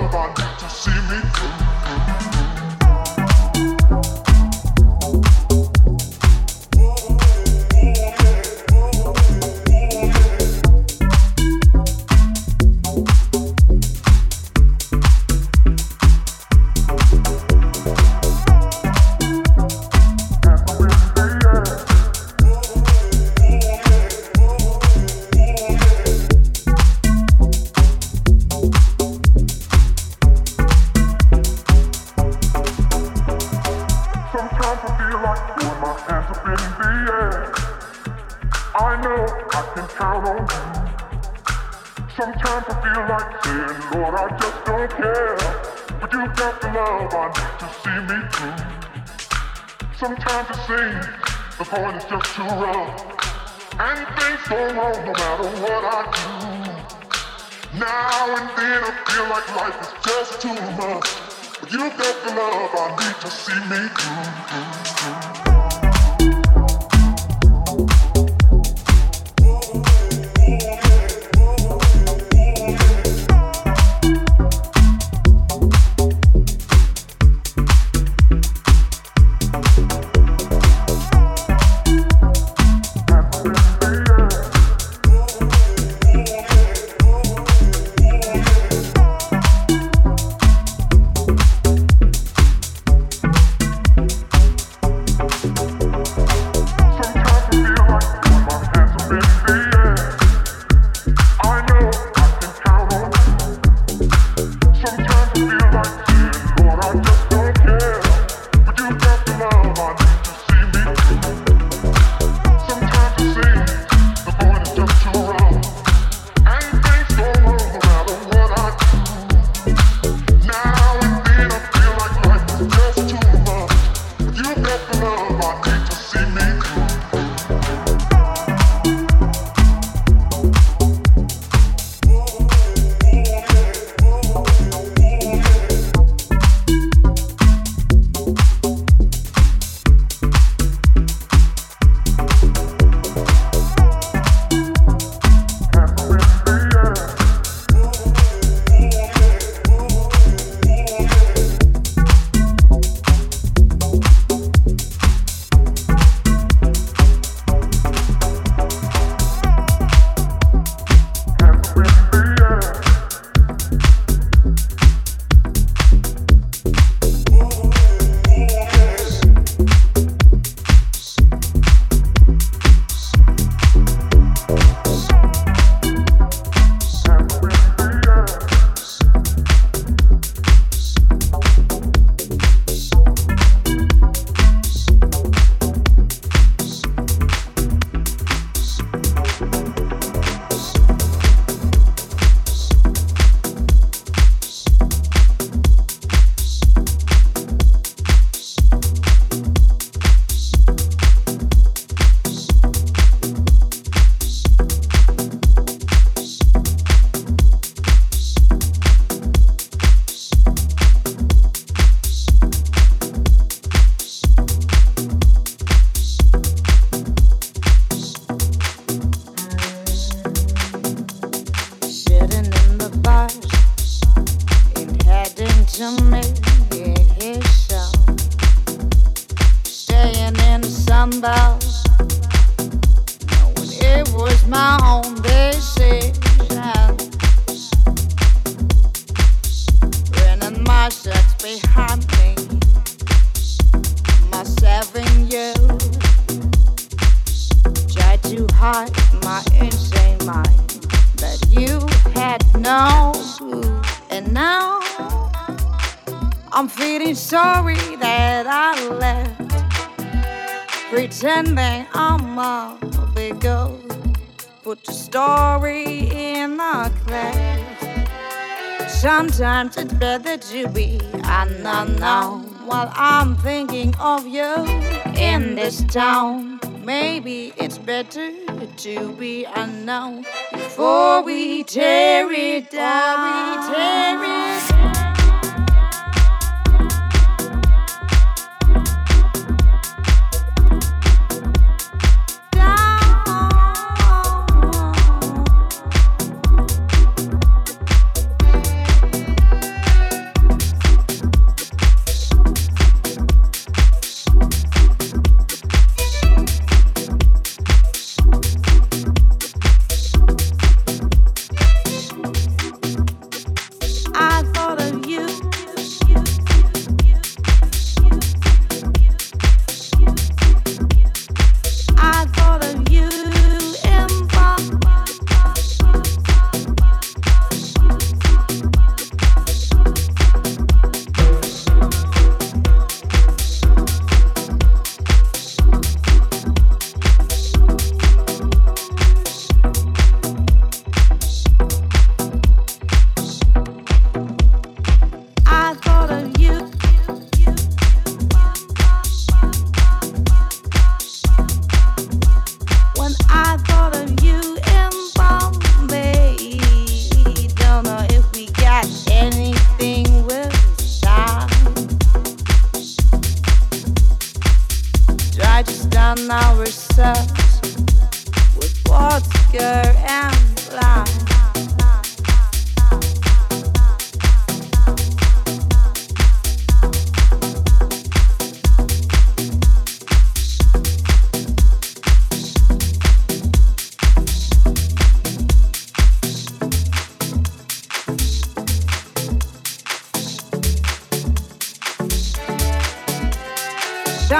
love I need to see me through. see me cry. Pretending I'm a big girl. Put the story in the class. Sometimes it's better to be unknown while I'm thinking of you in this town. Maybe it's better to be unknown before we tear it down. We tear it down.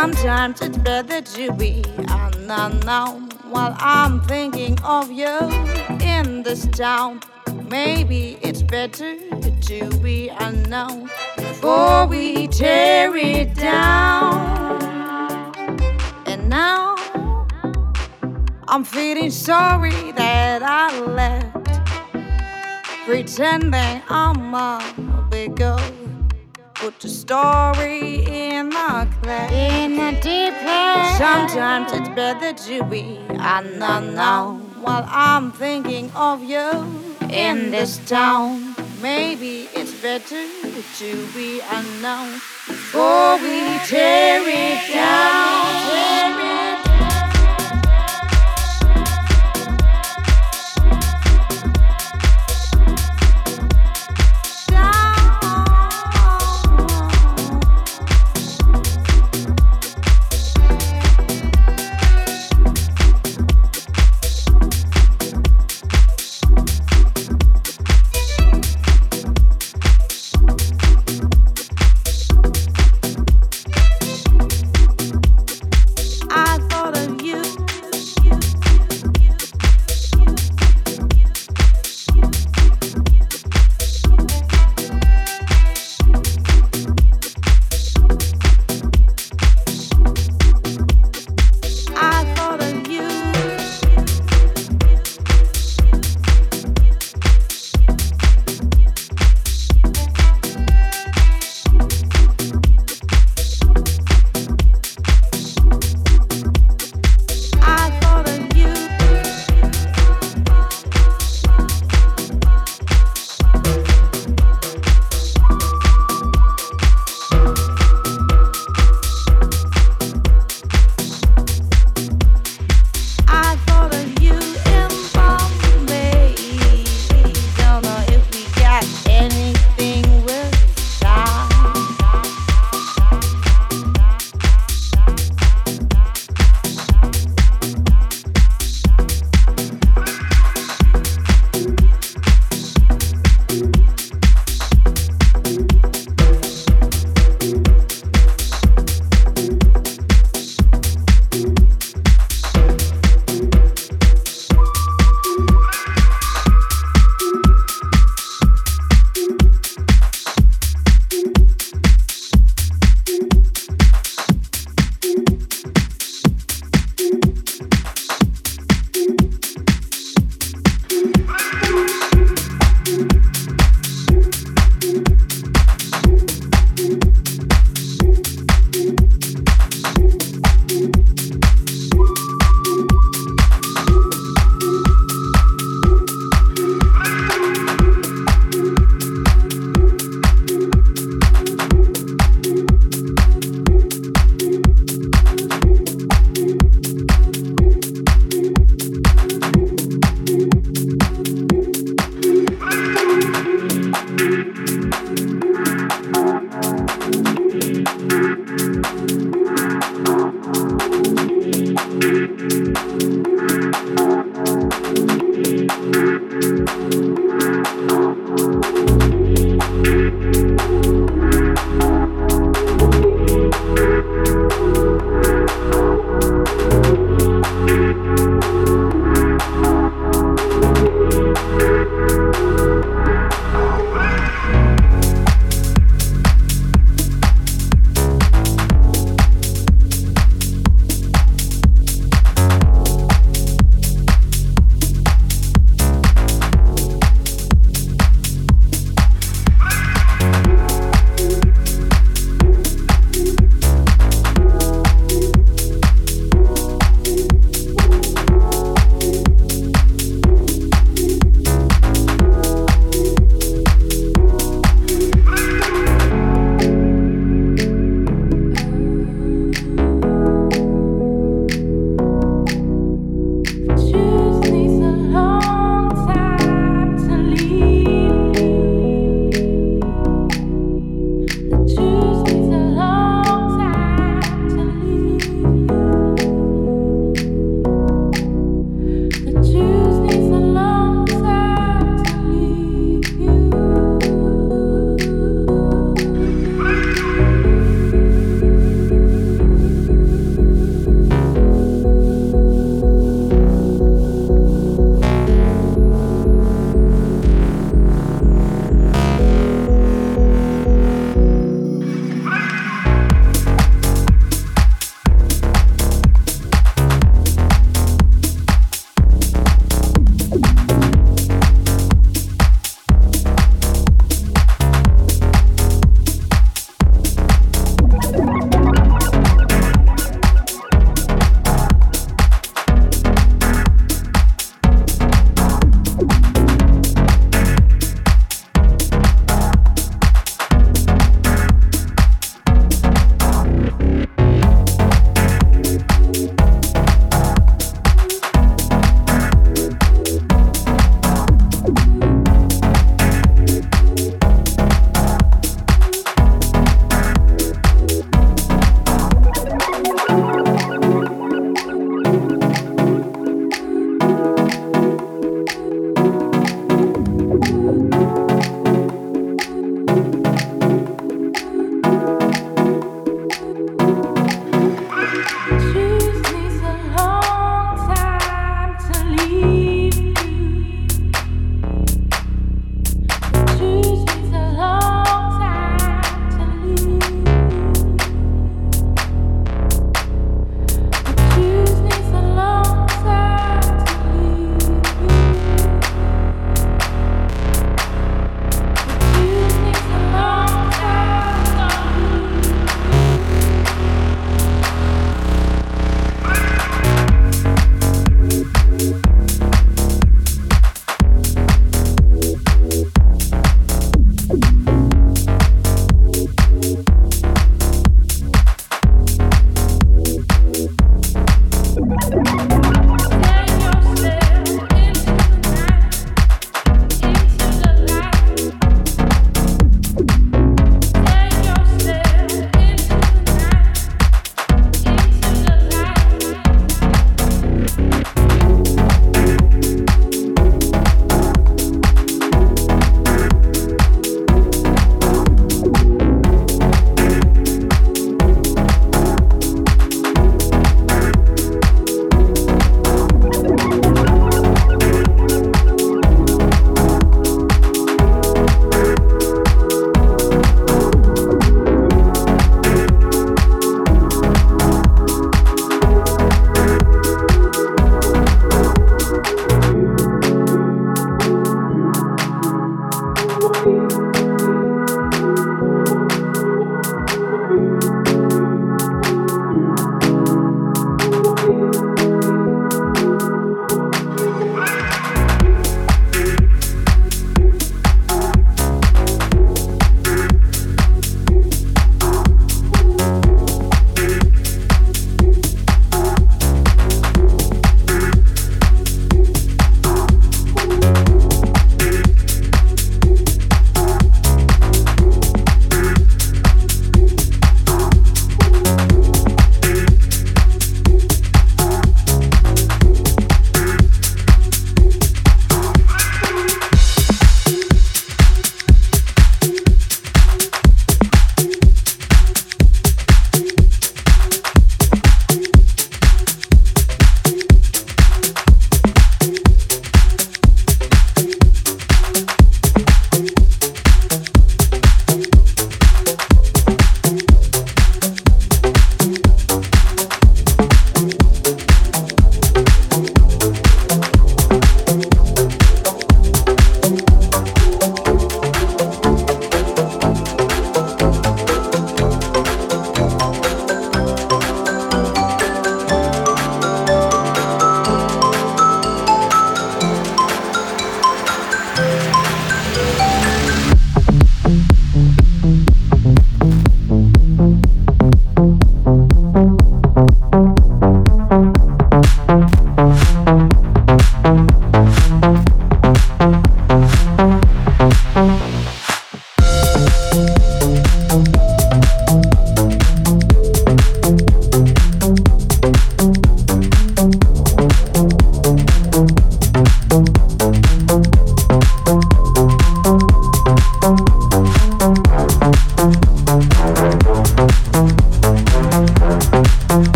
Sometimes it's better to be unknown while I'm thinking of you in this town. Maybe it's better to be unknown before we tear it down. And now I'm feeling sorry that I left, pretending I'm a big girl put the story in my class. In the deep end. Sometimes it's better to be unknown while I'm thinking of you in this town. Maybe it's better to be unknown before we tear it down. Tear it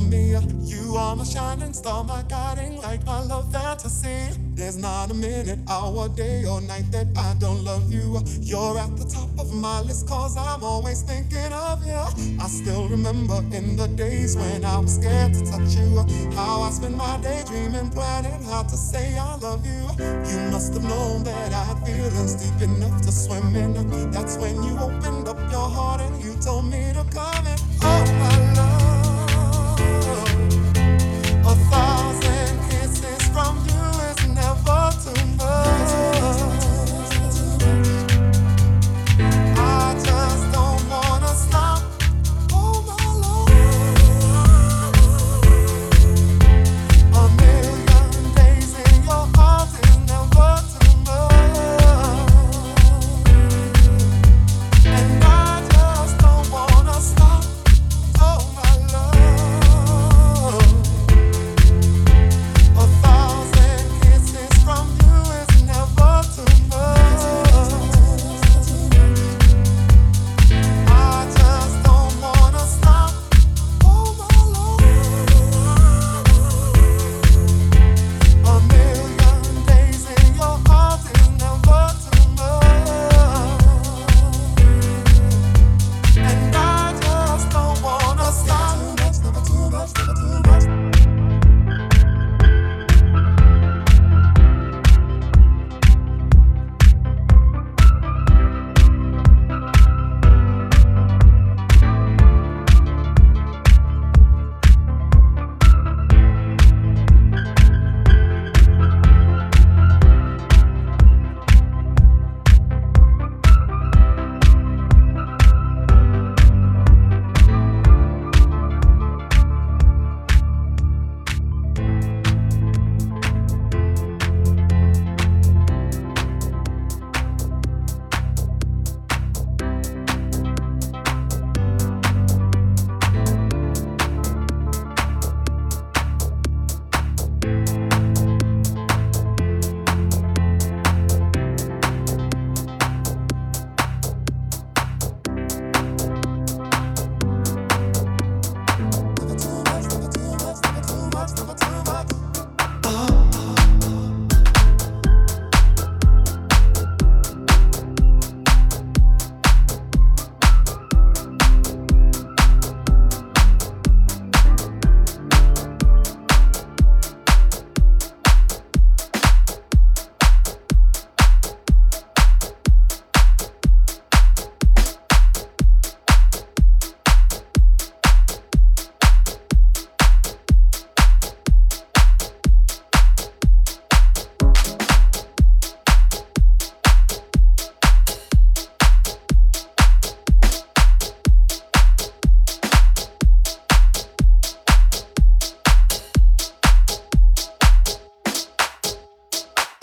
me. You are my shining star, my guiding light, my love fantasy. There's not a minute, hour, day, or night that I don't love you. You're at the top of my list, cause I'm always thinking of you. I still remember in the days when I was scared to touch you. How I spent my day dreaming, planning how to say I love you. You must have known that I had feelings deep enough to swim in. That's when you opened up your heart and you told me to come in.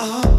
Oh.